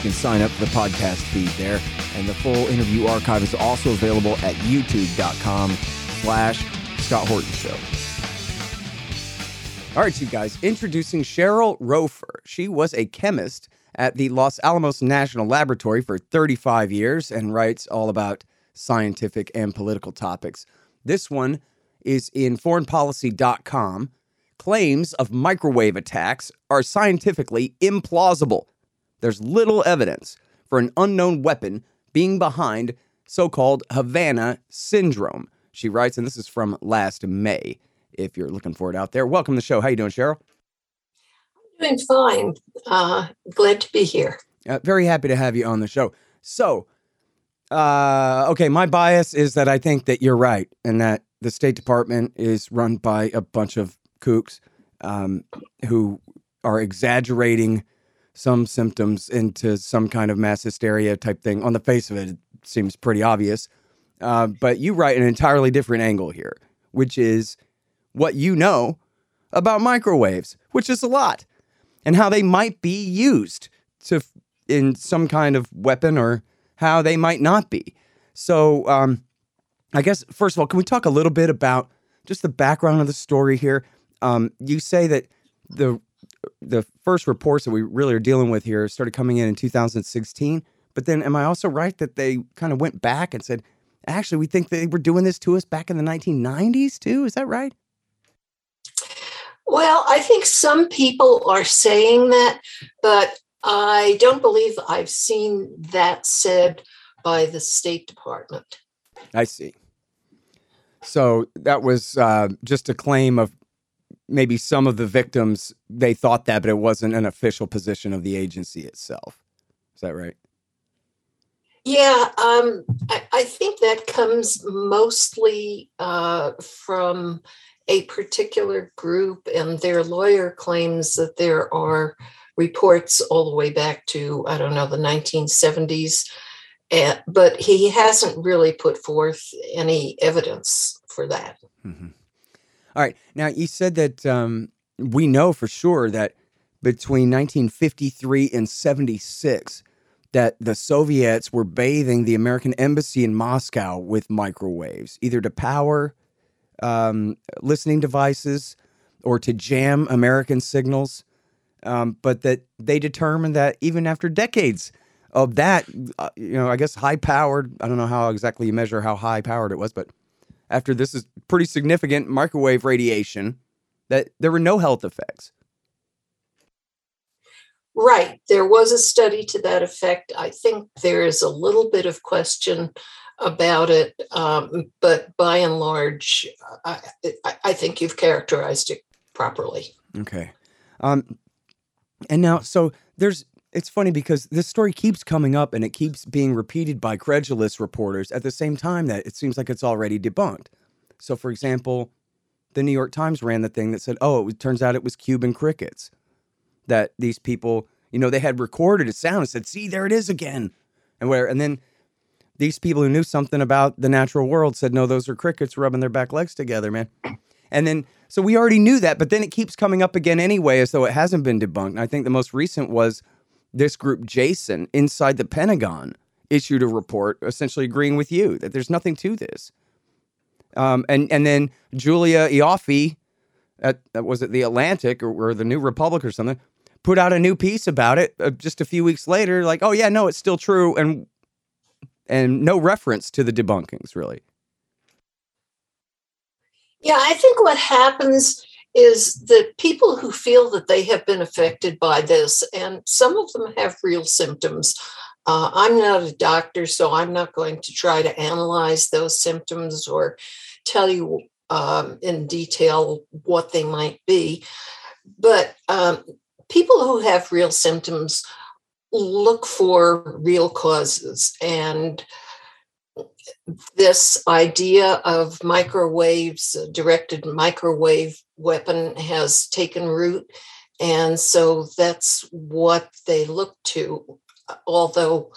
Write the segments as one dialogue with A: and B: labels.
A: You can sign up for the podcast feed there, and the full interview archive is also available at youtube.com slash Scott Horton Show. All right, you guys, introducing Cheryl Rofer. She was a chemist at the Los Alamos National Laboratory for 35 years and writes all about scientific and political topics. This one is in foreignpolicy.com. Claims of microwave attacks are scientifically implausible. There's little evidence for an unknown weapon being behind so called Havana syndrome. She writes, and this is from last May. If you're looking for it out there, welcome to the show. How you doing, Cheryl?
B: I'm doing fine. Uh, glad to be here.
A: Uh, very happy to have you on the show. So, uh, okay, my bias is that I think that you're right, and that the State Department is run by a bunch of kooks um, who are exaggerating some symptoms into some kind of mass hysteria type thing. On the face of it, it seems pretty obvious. Uh, but you write an entirely different angle here, which is what you know about microwaves, which is a lot, and how they might be used to in some kind of weapon or how they might not be. So, um, I guess first of all, can we talk a little bit about just the background of the story here? Um, you say that the the first reports that we really are dealing with here started coming in in 2016, but then am I also right that they kind of went back and said, actually, we think they were doing this to us back in the 1990s too? Is that right?
B: Well, I think some people are saying that, but I don't believe I've seen that said by the State Department.
A: I see. So that was uh, just a claim of maybe some of the victims. They thought that, but it wasn't an official position of the agency itself. Is that right?
B: Yeah, um, I, I, think that comes mostly uh, from a particular group, and their lawyer claims that there are reports all the way back to, I don't know, the 1970s. And, but he hasn't really put forth any evidence for that.
A: Mm-hmm. All right. Now, you said that um, we know for sure that between 1953 and 76, that the Soviets were bathing the American embassy in Moscow with microwaves, either to power um, listening devices or to jam American signals. Um, but that they determined that even after decades of that, uh, you know, I guess high powered, I don't know how exactly you measure how high powered it was, but after this is pretty significant microwave radiation, that there were no health effects.
B: Right. There was a study to that effect. I think there is a little bit of question about it, um, but by and large, I, I, think you've characterized it properly.
A: Okay. Um, and now, so there's, it's funny because this story keeps coming up and it keeps being repeated by credulous reporters at the same time that it seems like it's already debunked. So, for example, the New York Times ran the thing that said, oh, it turns out it was Cuban crickets that these people, you know, they had recorded a sound and said, "See, there it is again," and where, and then these people who knew something about the natural world said, "No, those are crickets rubbing their back legs together, man." And then, so we already knew that, but then it keeps coming up again anyway, as though it hasn't been debunked. And I think the most recent was this group, Jason, inside the Pentagon, issued a report essentially agreeing with you that there's nothing to this. Um, and and then Julia Ioffe, at was it the Atlantic or, or the New Republic or something, put out a new piece about it uh, just a few weeks later like oh yeah no it's still true and and no reference to the debunkings really
B: yeah i think what happens is that people who feel that they have been affected by this and some of them have real symptoms uh, i'm not a doctor so i'm not going to try to analyze those symptoms or tell you um, in detail what they might be. But um, people who have real symptoms look for real causes and this idea of microwaves, directed microwave weapon has taken root. And so that's what they look to, although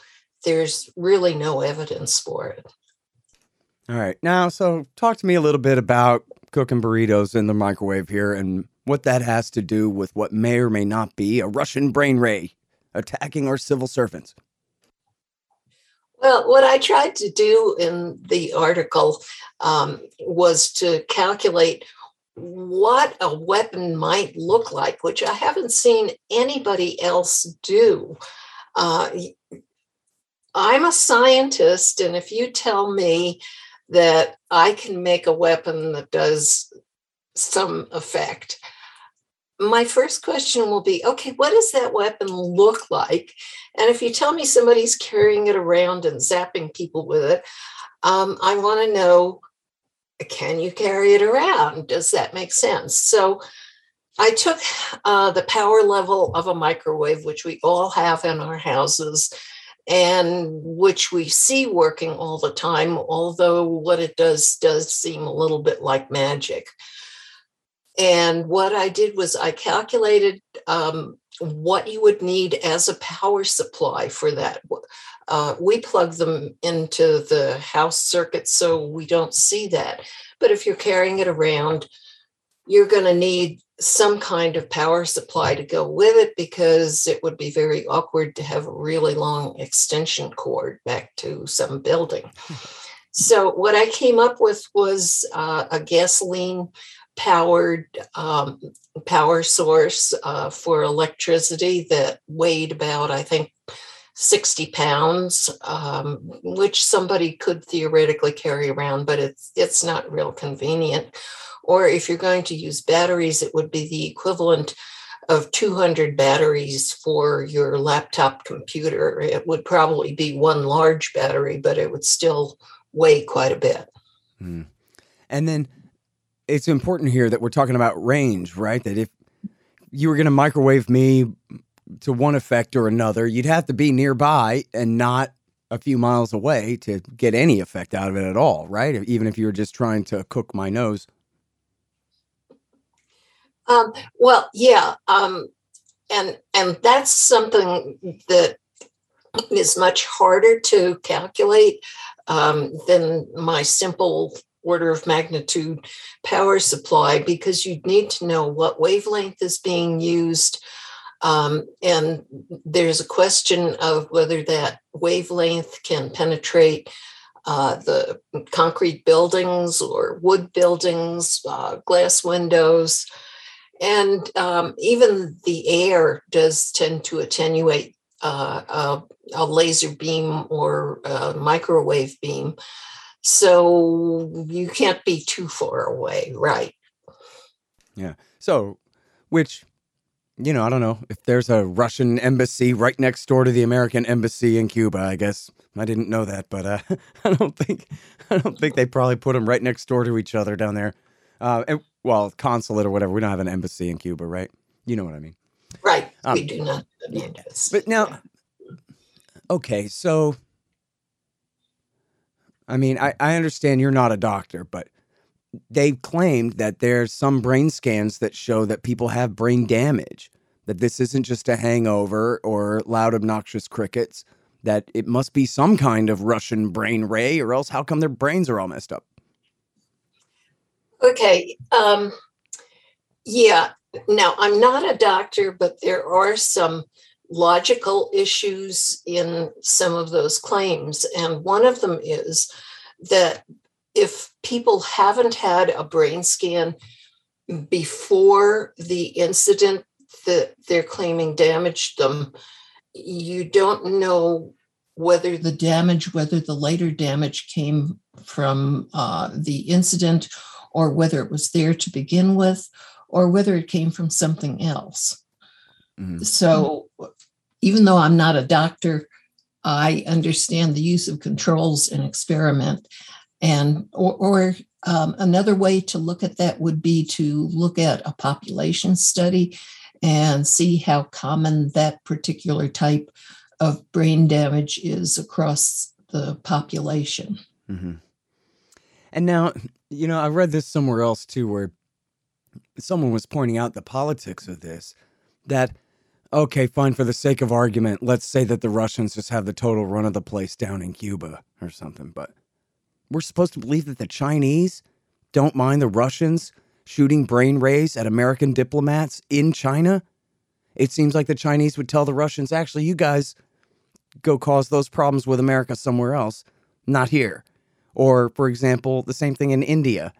B: there's really no evidence for it.
A: All right. Now, so talk to me a little bit about cooking burritos in the microwave here and what that has to do with what may or may not be a Russian brain ray attacking our civil servants.
B: Well, what I tried to do in the article um, was to calculate what a weapon might look like, which I haven't seen anybody else do. Uh, I'm a scientist, and if you tell me that I can make a weapon that does some effect, my first question will be okay, what does that weapon look like? And if you tell me somebody's carrying it around and zapping people with it, um, I want to know can you carry it around? Does that make sense? So I took uh, the power level of a microwave, which we all have in our houses and which we see working all the time, although what it does does seem a little bit like magic. And what I did was I calculated um, what you would need as a power supply for that. Uh, we plug them into the house circuit so we don't see that. But if you're carrying it around, you're going to need some kind of power supply to go with it because it would be very awkward to have a really long extension cord back to some building. So, what I came up with was uh, a gasoline powered um, power source uh, for electricity that weighed about, I think, 60 pounds, um, which somebody could theoretically carry around, but it's it's not real convenient. Or if you're going to use batteries, it would be the equivalent of 200 batteries for your laptop computer. It would probably be one large battery, but it would still weigh quite a bit.
A: Mm. And then it's important here that we're talking about range, right? That if you were going to microwave me to one effect or another, you'd have to be nearby and not a few miles away to get any effect out of it at all, right? Even if you were just trying to cook my nose.
B: Um, well, yeah, um, and and that's something that is much harder to calculate um, than my simple order of magnitude power supply because you need to know what wavelength is being used. Um, and there's a question of whether that wavelength can penetrate uh, the concrete buildings or wood buildings, uh, glass windows. And um, even the air does tend to attenuate uh, a, a, laser beam or a microwave beam. So you can't be too far away, right?
A: Yeah. So, which, you know, I don't know if there's a Russian embassy right next door to the American embassy in Cuba. I guess I didn't know that, but uh, I don't think I don't think they probably put them right next door to each other down there. Uh, and, well, consulate or whatever. We don't have an embassy in Cuba, right? You know what I mean?
B: Right. Um, we do not.
A: But now, okay, so I mean, I, I understand you're not a doctor, but they've claimed that there's some brain scans that show that people have brain damage, that this isn't just a hangover or loud, obnoxious crickets, that it must be some kind of Russian brain ray, or else how come their brains are all messed up?
B: Okay. Um, yeah. Now, I'm not a doctor, but there are some logical issues in some of those claims. And one of them is that if people haven't had a brain scan before the incident that they're claiming damaged them, you don't know whether the damage, whether the later damage came from uh, the incident or whether it was there to begin with or whether it came from something else. Mm-hmm. So even though I'm not a doctor, I understand the use of controls and experiment. And or, or um, another way to look at that would be to look at a population study and see how common that particular type of brain damage is across the population.
A: Mm-hmm. And now, you know, I read this somewhere else too, where someone was pointing out the politics of this. That okay, fine, for the sake of argument, let's say that the Russians just have the total run of the place down in Cuba or something. But we're supposed to believe that the Chinese don't mind the Russians shooting brain rays at American diplomats in China. It seems like the Chinese would tell the Russians, actually, you guys go cause those problems with America somewhere else, not here. Or, for example, the same thing in India,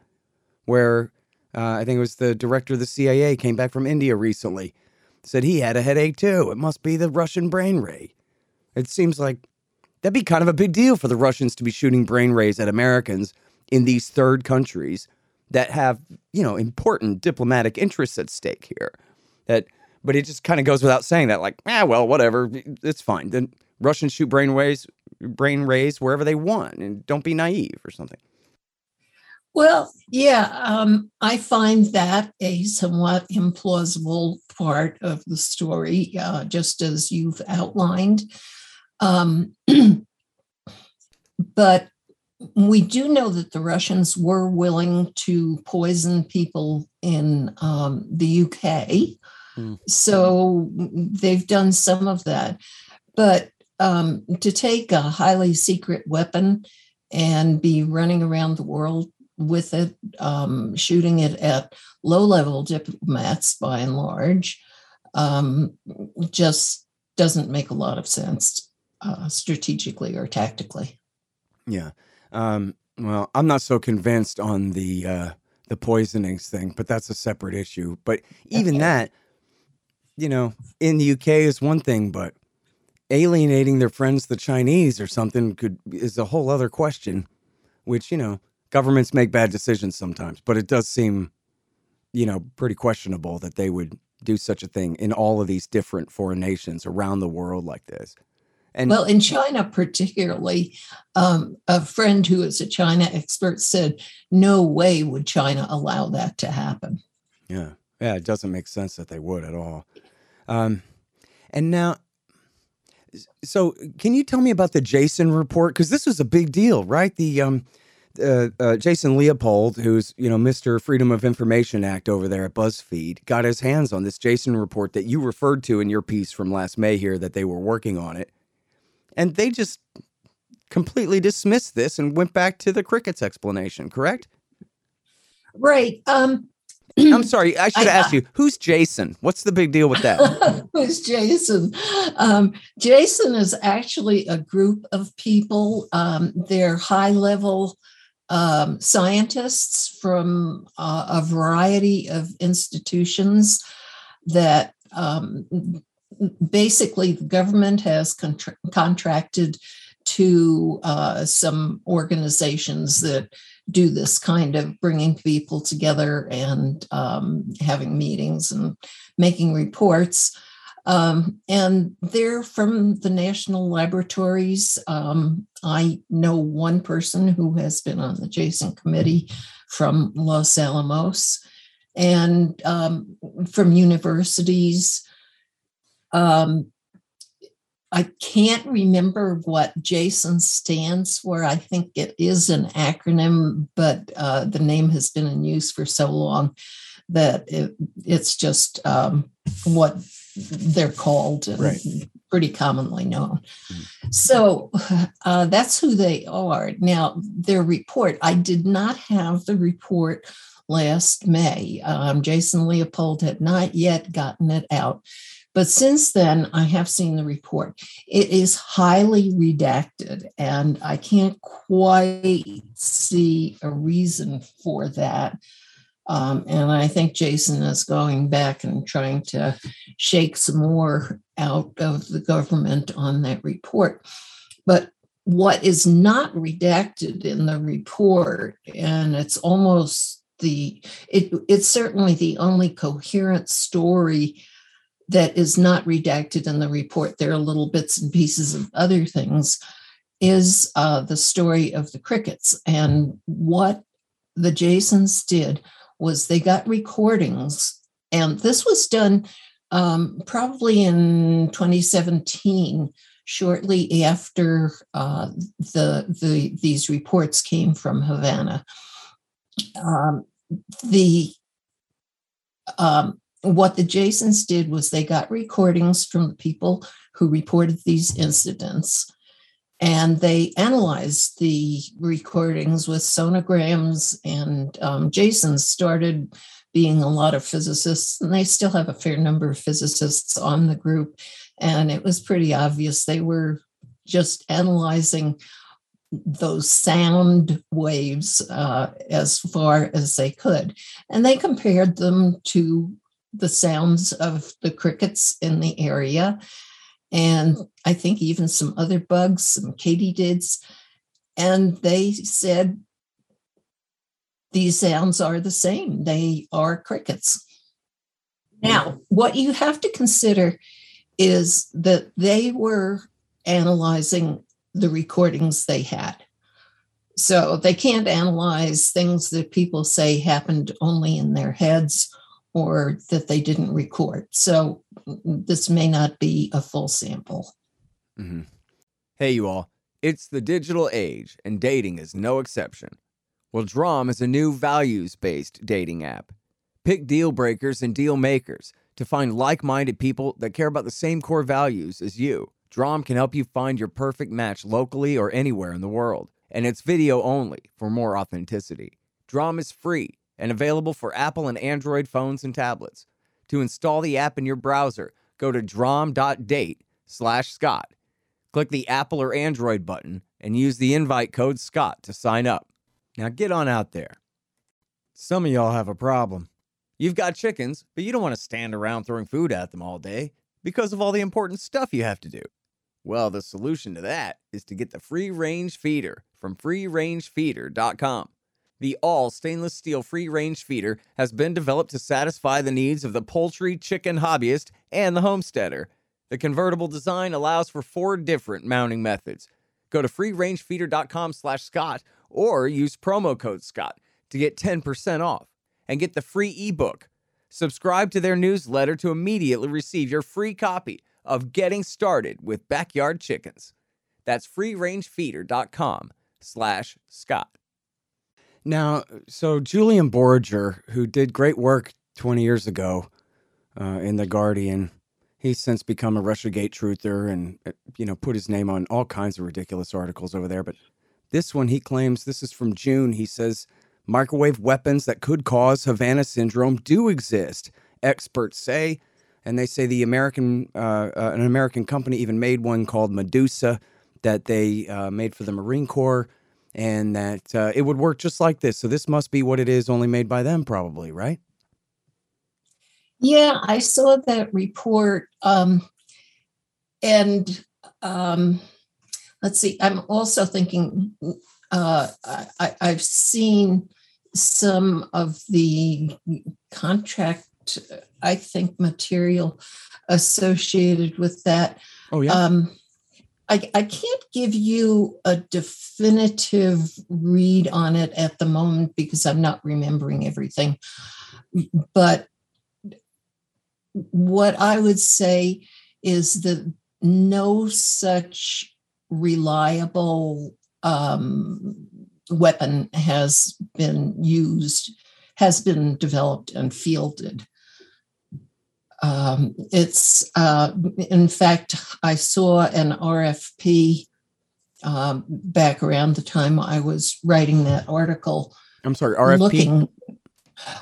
A: where uh, I think it was the director of the CIA came back from India recently said he had a headache too. It must be the Russian brain ray. It seems like that'd be kind of a big deal for the Russians to be shooting brain rays at Americans in these third countries that have, you know, important diplomatic interests at stake here. That but it just kind of goes without saying that like, ah, well, whatever, it's fine. Then Russians shoot brain rays brain rays wherever they want and don't be naive or something.
B: Well, yeah, um, I find that a somewhat implausible part of the story, uh, just as you've outlined. Um, but we do know that the Russians were willing to poison people in um, the UK. Mm. So they've done some of that. But um, to take a highly secret weapon and be running around the world with it, um, shooting it at low level diplomats by and large, um, just doesn't make a lot of sense uh, strategically or tactically.
A: Yeah. Um, well, I'm not so convinced on the uh, the poisonings thing, but that's a separate issue. But even okay. that, you know, in the UK is one thing, but alienating their friends, the Chinese, or something, could is a whole other question. Which you know, governments make bad decisions sometimes, but it does seem, you know, pretty questionable that they would do such a thing in all of these different foreign nations around the world like this.
B: And well, in China, particularly, um, a friend who is a China expert said, "No way would China allow that to happen."
A: Yeah, yeah, it doesn't make sense that they would at all. Um, and now, so can you tell me about the Jason report? Because this was a big deal, right? The um, uh, uh, Jason Leopold, who's you know Mr. Freedom of Information Act over there at BuzzFeed, got his hands on this Jason report that you referred to in your piece from last May here that they were working on it, and they just completely dismissed this and went back to the crickets explanation. Correct?
B: Right. Um,
A: I'm sorry. I should ask you, who's Jason? What's the big deal with that?
B: who's Jason? Um, Jason is actually a group of people. Um, they're high level um, scientists from uh, a variety of institutions that um, basically the government has contra- contracted to uh, some organizations that do this kind of bringing people together and um, having meetings and making reports. Um, and they're from the national laboratories. Um, I know one person who has been on the Jason committee from Los Alamos and um, from universities. Um, I can't remember what Jason stands for. I think it is an acronym, but uh, the name has been in use for so long that it, it's just um, what they're called and right. pretty commonly known. Mm-hmm. So uh, that's who they are. Now, their report, I did not have the report last May. Um, Jason Leopold had not yet gotten it out. But since then, I have seen the report. It is highly redacted, and I can't quite see a reason for that. Um, and I think Jason is going back and trying to shake some more out of the government on that report. But what is not redacted in the report, and it's almost the it, it's certainly the only coherent story that is not redacted in the report. There are little bits and pieces of other things. Is uh, the story of the crickets and what the Jasons did was they got recordings, and this was done um, probably in 2017 shortly after uh, the, the these reports came from Havana. Um, the um, what the Jasons did was they got recordings from the people who reported these incidents and they analyzed the recordings with sonograms and um, jason started being a lot of physicists and they still have a fair number of physicists on the group and it was pretty obvious they were just analyzing those sound waves uh, as far as they could. And they compared them to the sounds of the crickets in the area and I think even some other bugs, some katydids. And they said these sounds are the same, they are crickets. Now, what you have to consider is that they were analyzing the recordings they had. So they can't analyze things that people say happened only in their heads or that they didn't record. So this may not be a full sample.
C: Mm-hmm. Hey, you all. It's the digital age, and dating is no exception. Well, Drom is a new values based dating app. Pick deal breakers and deal makers to find like minded people that care about the same core values as you. Drom can help you find your perfect match locally or anywhere in the world, and it's video only for more authenticity. Drom is free and available for Apple and Android phones and tablets. To install the app in your browser, go to drom.date slash Scott. Click the Apple or Android button and use the invite code Scott to sign up. Now get on out there. Some of y'all have a problem. You've got chickens, but you don't want to stand around throwing food at them all day because of all the important stuff you have to do. Well, the solution to that is to get the free range feeder from freerangefeeder.com. The all stainless steel free range feeder has been developed to satisfy the needs of the poultry chicken hobbyist and the homesteader. The convertible design allows for four different mounting methods. Go to freerangefeeder.com/scott or use promo code Scott to get 10% off and get the free ebook. Subscribe to their newsletter to immediately receive your free copy of Getting Started with Backyard Chickens. That's freerangefeeder.com/scott. Now, so Julian Borger, who did great work 20 years ago uh, in The Guardian, he's since become a Russiagate truther and, uh, you know, put his name on all kinds of ridiculous articles over there. But this one, he claims, this is from June. He says microwave weapons that could cause Havana syndrome do exist, experts say. And they say the American, uh, uh, an American company even made one called Medusa that they uh, made for the Marine Corps and that uh, it would work just like this. So this must be what it is, only made by them, probably, right?
B: Yeah, I saw that report. Um, and um, let's see, I'm also thinking uh, I, I've seen some of the contract, I think, material associated with that.
C: Oh, yeah. Um,
B: I, I can't give you a definitive read on it at the moment because I'm not remembering everything. But what I would say is that no such reliable um, weapon has been used, has been developed and fielded. Um, it's, uh, in fact, I saw an RFP um, back around the time I was writing that article.
C: I'm sorry, RFP? Looking,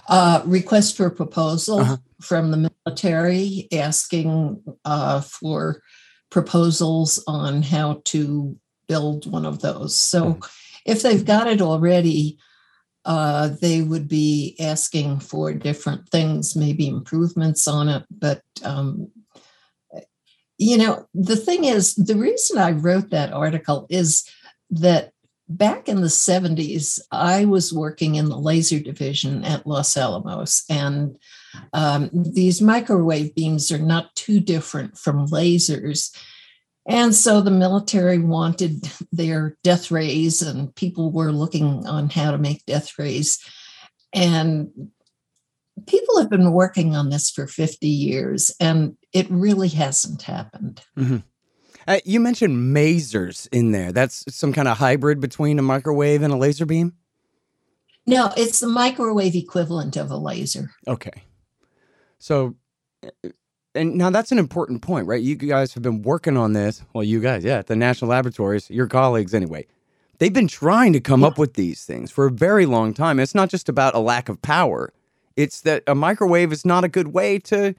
B: uh, request for proposal uh-huh. from the military asking uh, for proposals on how to build one of those. So mm-hmm. if they've got it already, uh, they would be asking for different things, maybe improvements on it. But, um, you know, the thing is, the reason I wrote that article is that back in the 70s, I was working in the laser division at Los Alamos, and um, these microwave beams are not too different from lasers. And so the military wanted their death rays, and people were looking on how to make death rays. And people have been working on this for 50 years, and it really hasn't happened.
C: Mm-hmm.
A: Uh, you mentioned masers in there. That's some kind of hybrid between a microwave and a laser beam.
B: No, it's the microwave equivalent of a laser.
A: Okay. So, uh, and now that's an important point, right? You guys have been working on this. Well, you guys, yeah, at the national laboratories, your colleagues anyway. They've been trying to come yeah. up with these things for a very long time. It's not just about a lack of power, it's that a microwave is not a good way to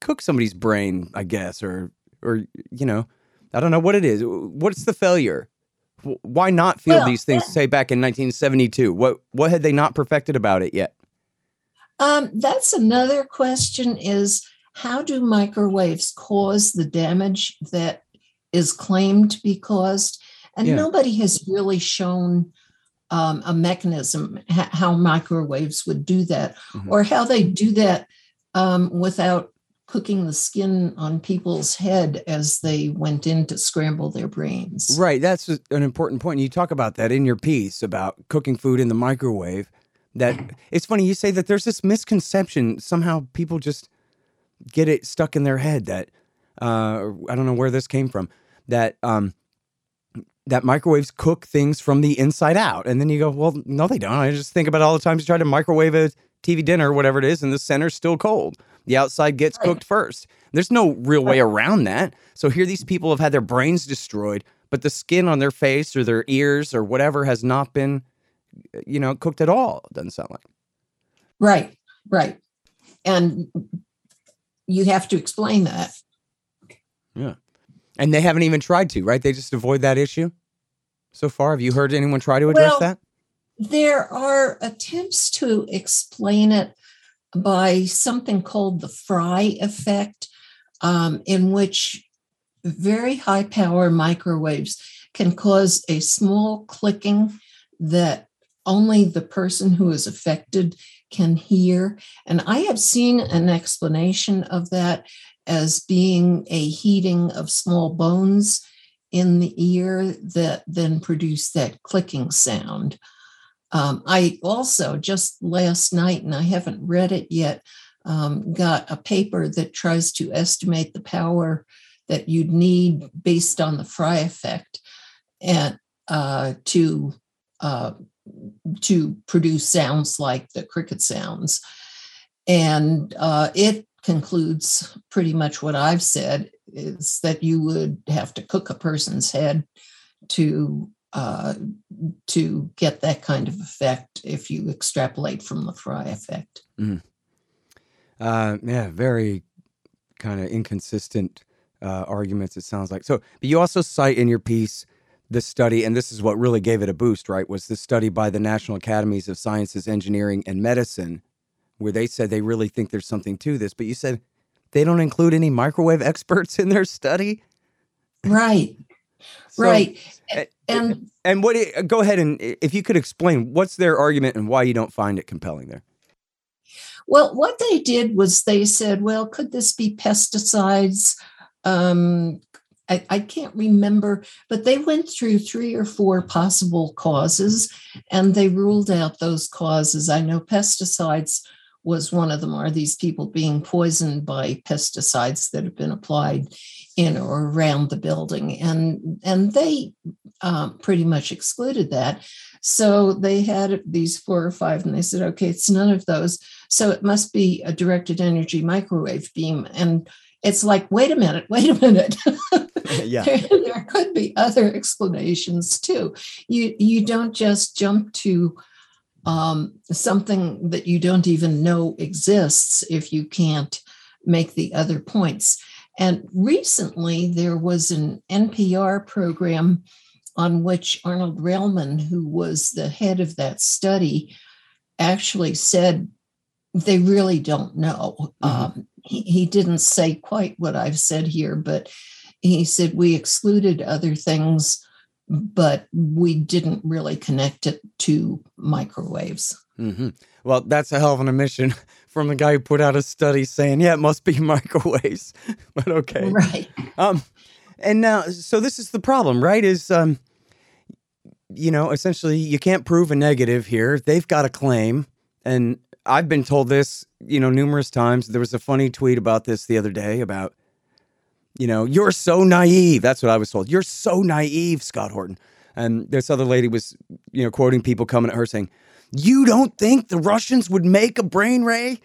A: cook somebody's brain, I guess, or, or, you know, I don't know what it is. What's the failure? Why not field well, these things, say back in 1972? What, what had they not perfected about it yet?
B: Um, that's another question is how do microwaves cause the damage that is claimed to be caused? And yeah. nobody has really shown um, a mechanism how microwaves would do that mm-hmm. or how they do that um, without cooking the skin on people's head as they went in to scramble their brains.
A: Right. That's an important point. You talk about that in your piece about cooking food in the microwave. That it's funny you say that there's this misconception somehow people just get it stuck in their head that uh, I don't know where this came from that um, that microwaves cook things from the inside out. And then you go, well, no, they don't. I just think about all the times you try to microwave a TV dinner or whatever it is, and the center's still cold. The outside gets cooked first. There's no real way around that. So here these people have had their brains destroyed, but the skin on their face or their ears or whatever has not been, you know, cooked at all. It doesn't sound like.
B: Right, right. And you have to explain that.
A: Yeah. And they haven't even tried to, right? They just avoid that issue so far. Have you heard anyone try to address well, that?
B: There are attempts to explain it by something called the Frey effect, um, in which very high power microwaves can cause a small clicking that only the person who is affected can hear. And I have seen an explanation of that as being a heating of small bones in the ear that then produce that clicking sound. Um, I also just last night, and I haven't read it yet, um, got a paper that tries to estimate the power that you'd need based on the Frey effect and uh, to uh, to produce sounds like the cricket sounds. And uh, it concludes pretty much what I've said is that you would have to cook a person's head to uh, to get that kind of effect if you extrapolate from the Frey effect.
A: Mm. Uh, yeah, very kind of inconsistent uh, arguments. It sounds like so. But you also cite in your piece this study, and this is what really gave it a boost, right? Was this study by the National Academies of Sciences, Engineering, and Medicine, where they said they really think there's something to this. But you said they don't include any microwave experts in their study.
B: Right. so, right.
A: Eh, eh, and and what? Go ahead and eh, if you could explain what's their argument and why you don't find it compelling there.
B: Well, what they did was they said, well, could this be pesticides? Um, I, I, can't remember, but they went through three or four possible causes and they ruled out those causes. I know pesticides was one of them. Are these people being poisoned by pesticides that have been applied in or around the building? And, and they um, pretty much excluded that. So they had these four or five, and they said, okay, it's none of those. So it must be a directed energy microwave beam. And it's like, wait a minute, wait a minute. yeah. there, there, could be other explanations too. You you don't just jump to um, something that you don't even know exists if you can't make the other points. And recently there was an NPR program on which Arnold Relman, who was the head of that study, actually said they really don't know. Mm-hmm. Um, he, he didn't say quite what I've said here, but he said we excluded other things, but we didn't really connect it to microwaves.
A: Mm-hmm. Well, that's a hell of an admission from the guy who put out a study saying, "Yeah, it must be microwaves." but okay,
B: right?
A: Um, and now, so this is the problem, right? Is um, you know, essentially, you can't prove a negative here. They've got a claim, and I've been told this, you know, numerous times. There was a funny tweet about this the other day about You know, you're so naive. That's what I was told. You're so naive, Scott Horton. And this other lady was, you know, quoting people coming at her saying, "You don't think the Russians would make a brain ray?"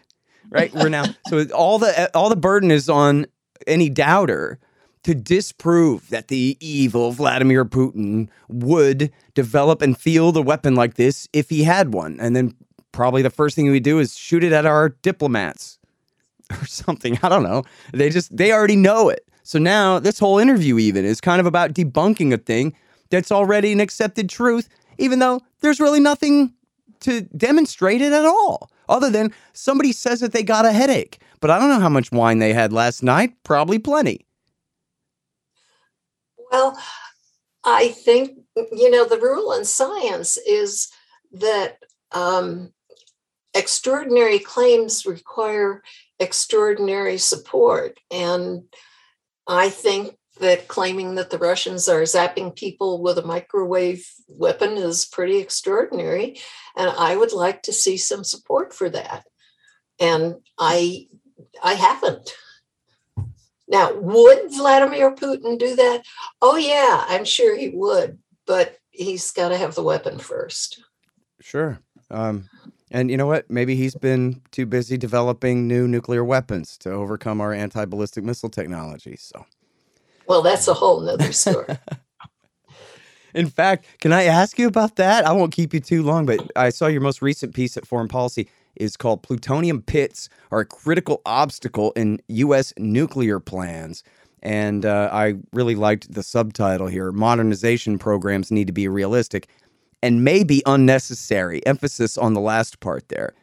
A: Right? We're now so all the all the burden is on any doubter to disprove that the evil Vladimir Putin would develop and field a weapon like this if he had one. And then probably the first thing we do is shoot it at our diplomats or something. I don't know. They just, they already know it. So now this whole interview, even, is kind of about debunking a thing that's already an accepted truth, even though there's really nothing to demonstrate it at all, other than somebody says that they got a headache. But I don't know how much wine they had last night. Probably plenty.
B: Well, I think, you know, the rule in science is that um, extraordinary claims require extraordinary support. And I think that claiming that the Russians are zapping people with a microwave weapon is pretty extraordinary. And I would like to see some support for that. And I I haven't. Now, would Vladimir Putin do that? Oh, yeah, I'm sure he would, but he's got to have the weapon first.
A: Sure. Um, and you know what? Maybe he's been too busy developing new nuclear weapons to overcome our anti ballistic missile technology. So,
B: well, that's a whole nother story.
A: In fact, can I ask you about that? I won't keep you too long, but I saw your most recent piece at Foreign Policy is called Plutonium Pits Are a Critical Obstacle in U.S. Nuclear Plans. And uh, I really liked the subtitle here Modernization Programs Need to Be Realistic and may be unnecessary. Emphasis on the last part there.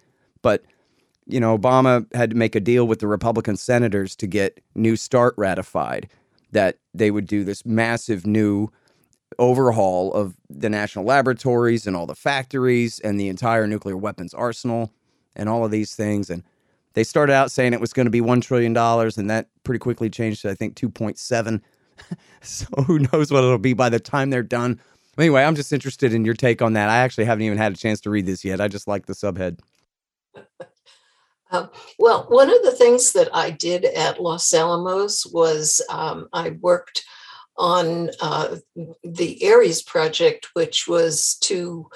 A: But, you know, Obama had to make a deal with the Republican senators to get New START ratified, that they would do this massive new overhaul of the national laboratories and all the factories and the entire nuclear weapons arsenal and all of these things. And they started out saying it was going to be $1 trillion, and that pretty quickly changed to, I think, 2.7. so who knows what it'll be by the time they're done. Anyway, I'm just interested in your take on that. I actually haven't even had a chance to read this yet. I just like the subhead.
B: Um, well, one of the things that I did at Los Alamos was um, I worked on uh, the ARIES project, which was to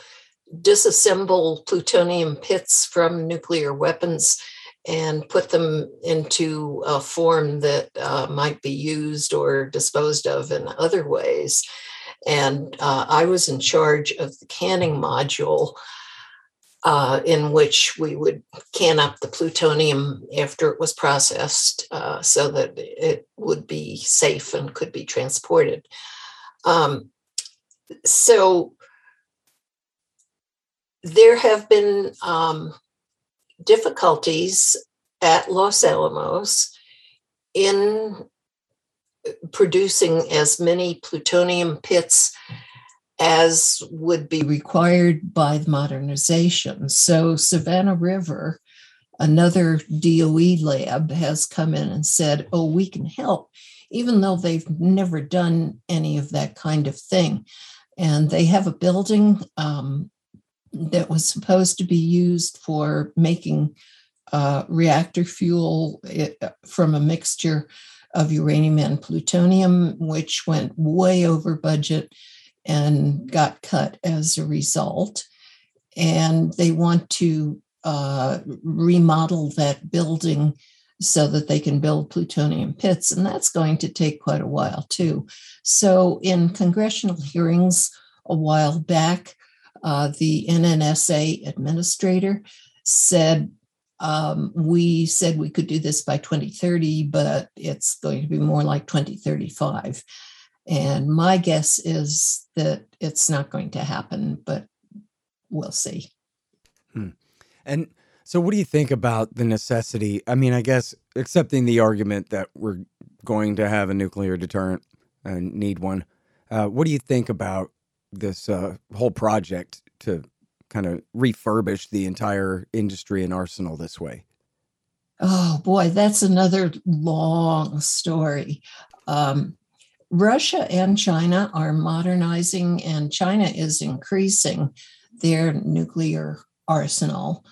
B: disassemble plutonium pits from nuclear weapons and put them into a form that uh, might be used or disposed of in other ways. And uh, I was in charge of the canning module. Uh, in which we would can up the plutonium after it was processed uh, so that it would be safe and could be transported. Um, so there have been um, difficulties at Los Alamos in producing as many plutonium pits as would be required by the modernization. So, Savannah River, another DOE lab, has come in and said, Oh, we can help, even though they've never done any of that kind of thing. And they have a building um, that was supposed to be used for making uh, reactor fuel uh, from a mixture of uranium and plutonium, which went way over budget and got cut as a result. And they want to uh, remodel that building so that they can build plutonium pits. And that's going to take quite a while, too. So, in congressional hearings a while back, uh, the NNSA administrator said, um, We said we could do this by 2030, but it's going to be more like 2035. And my guess is that it's not going to happen, but we'll see.
A: Hmm. And so, what do you think about the necessity? I mean, I guess accepting the argument that we're going to have a nuclear deterrent and need one, uh, what do you think about this uh, whole project to kind of refurbish the entire industry and arsenal this way?
B: Oh boy, that's another long story. Um, Russia and China are modernizing, and China is increasing their nuclear arsenal.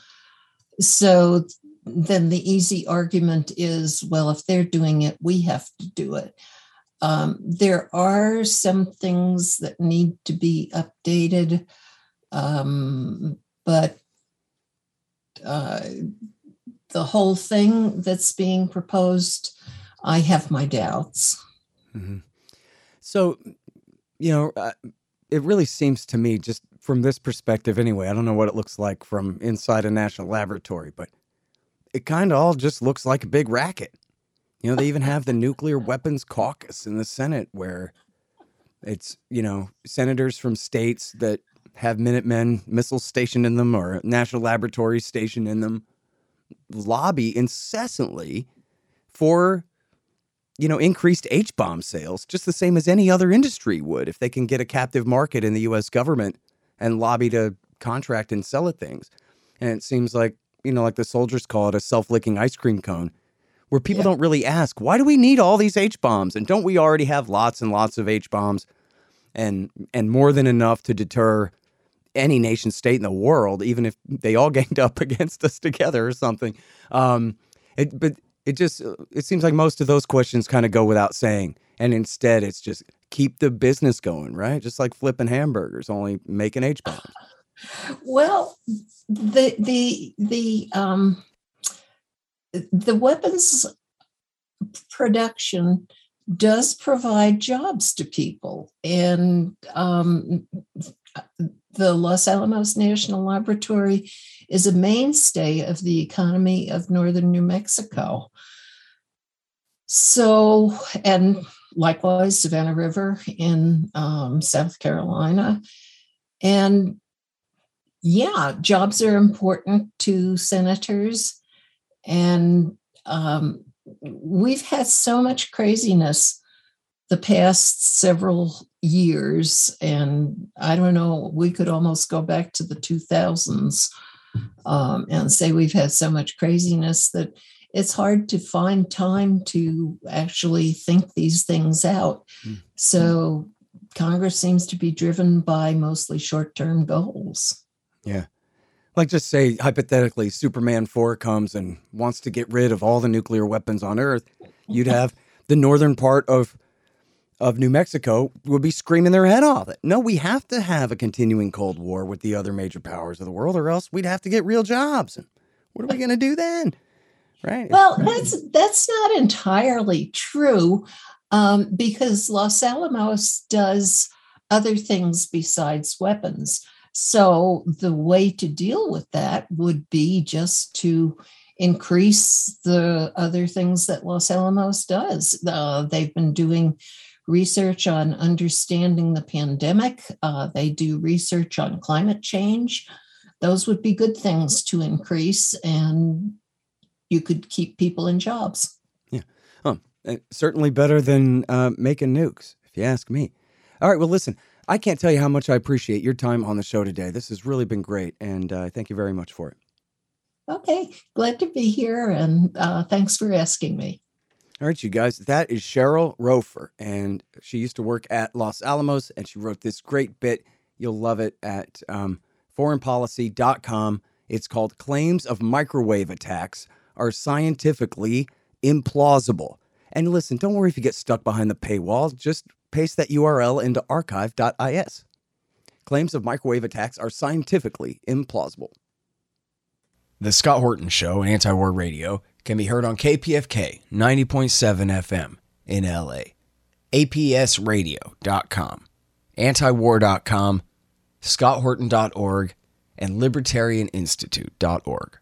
B: So then the easy argument is well, if they're doing it, we have to do it. Um, there are some things that need to be updated, um, but uh, the whole thing that's being proposed, I have my doubts.
A: Mm-hmm. So, you know, uh, it really seems to me, just from this perspective anyway, I don't know what it looks like from inside a national laboratory, but it kind of all just looks like a big racket. You know, they even have the nuclear weapons caucus in the Senate where it's, you know, senators from states that have Minutemen missiles stationed in them or national laboratories stationed in them lobby incessantly for you know increased H-bomb sales just the same as any other industry would if they can get a captive market in the US government and lobby to contract and sell it things. And it seems like, you know, like the soldiers call it a self-licking ice cream cone where people yeah. don't really ask, why do we need all these H bombs? And don't we already have lots and lots of H bombs and and more than enough to deter any nation state in the world, even if they all ganged up against us together or something. Um, it, but it just it seems like most of those questions kind of go without saying, and instead it's just keep the business going, right? Just like flipping hamburgers, only making H bombs.
B: Well, the the the um the weapons production does provide jobs to people. And um, the Los Alamos National Laboratory is a mainstay of the economy of northern New Mexico. So, and likewise, Savannah River in um, South Carolina. And yeah, jobs are important to senators and um, we've had so much craziness the past several years. And I don't know, we could almost go back to the 2000s um, and say we've had so much craziness that it's hard to find time to actually think these things out. Mm. So Congress seems to be driven by mostly short term goals.
A: Yeah like just say hypothetically superman 4 comes and wants to get rid of all the nuclear weapons on earth you'd have the northern part of of new mexico would be screaming their head off. No we have to have a continuing cold war with the other major powers of the world or else we'd have to get real jobs. And what are we going to do then? Right?
B: Well that's that's not entirely true um, because los alamos does other things besides weapons. So the way to deal with that would be just to increase the other things that Los Alamos does. Uh, they've been doing research on understanding the pandemic, uh, they do research on climate change. Those would be good things to increase, and you could keep people in jobs.
A: Yeah. Oh, certainly better than uh, making nukes, if you ask me. All right. Well, listen, I can't tell you how much I appreciate your time on the show today. This has really been great, and uh, thank you very much for it.
B: Okay, glad to be here, and uh, thanks for asking me.
A: All right, you guys, that is Cheryl Rofer, and she used to work at Los Alamos, and she wrote this great bit. You'll love it at um, foreignpolicy.com. It's called Claims of Microwave Attacks Are Scientifically Implausible. And listen, don't worry if you get stuck behind the paywall. Just paste that URL into archive.is. Claims of microwave attacks are scientifically implausible. The Scott Horton Show, Anti War Radio, can be heard on KPFK 90.7 FM in LA, APSradio.com, antiwar.com, scotthorton.org, and libertarianinstitute.org.